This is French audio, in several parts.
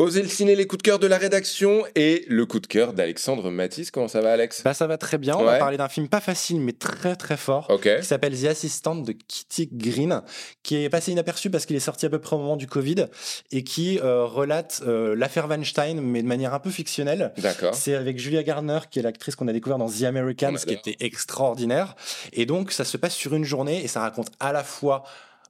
Oser le ciné, les coups de cœur de la rédaction et le coup de cœur d'Alexandre Matisse. Comment ça va, Alex? Bah ça va très bien. On Ouais. va parler d'un film pas facile mais très très fort. Ok. Qui s'appelle The Assistant de Kitty Green, qui est passé inaperçu parce qu'il est sorti à peu près au moment du Covid et qui euh, relate euh, l'affaire Weinstein, mais de manière un peu fictionnelle. D'accord. C'est avec Julia Garner, qui est l'actrice qu'on a découvert dans The Americans, qui était extraordinaire. Et donc, ça se passe sur une journée et ça raconte à la fois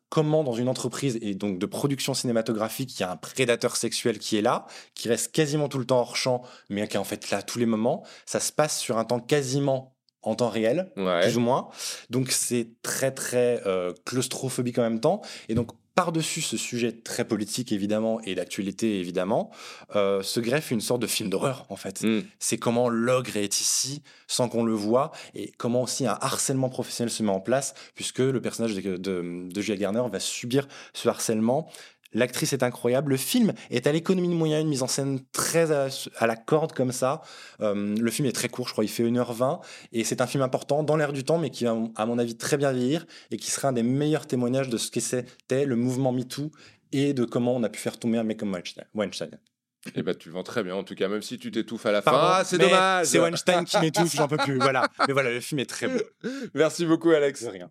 comment dans une entreprise et donc de production cinématographique, il y a un prédateur sexuel qui est là, qui reste quasiment tout le temps hors champ, mais qui est en fait là à tous les moments. Ça se passe sur un temps quasiment en temps réel, Ouais. plus ou moins. Donc c'est très très euh, claustrophobique en même temps. Et donc par-dessus ce sujet très politique évidemment et d'actualité évidemment, euh, se greffe une sorte de film d'horreur en fait. Hmm. C'est comment l'ogre est ici sans qu'on le voit et comment aussi un harcèlement professionnel se met en place puisque le personnage de, de, de Julia Garner va subir ce harcèlement. L'actrice est incroyable. Le film est à l'économie de moyens, une mise en scène très à, à la corde comme ça. Euh, le film est très court, je crois, il fait 1h20. Et c'est un film important, dans l'air du temps, mais qui va, à mon avis, très bien vieillir et qui sera un des meilleurs témoignages de ce que c'était le mouvement MeToo et de comment on a pu faire tomber un mec comme Weinstein. Eh ben, tu le vends très bien, en tout cas, même si tu t'étouffes à la fin. Ah, c'est dommage C'est Weinstein qui m'étouffe, j'en peux plus. Voilà. Mais voilà, le film est très beau. Merci beaucoup, Alex. De rien.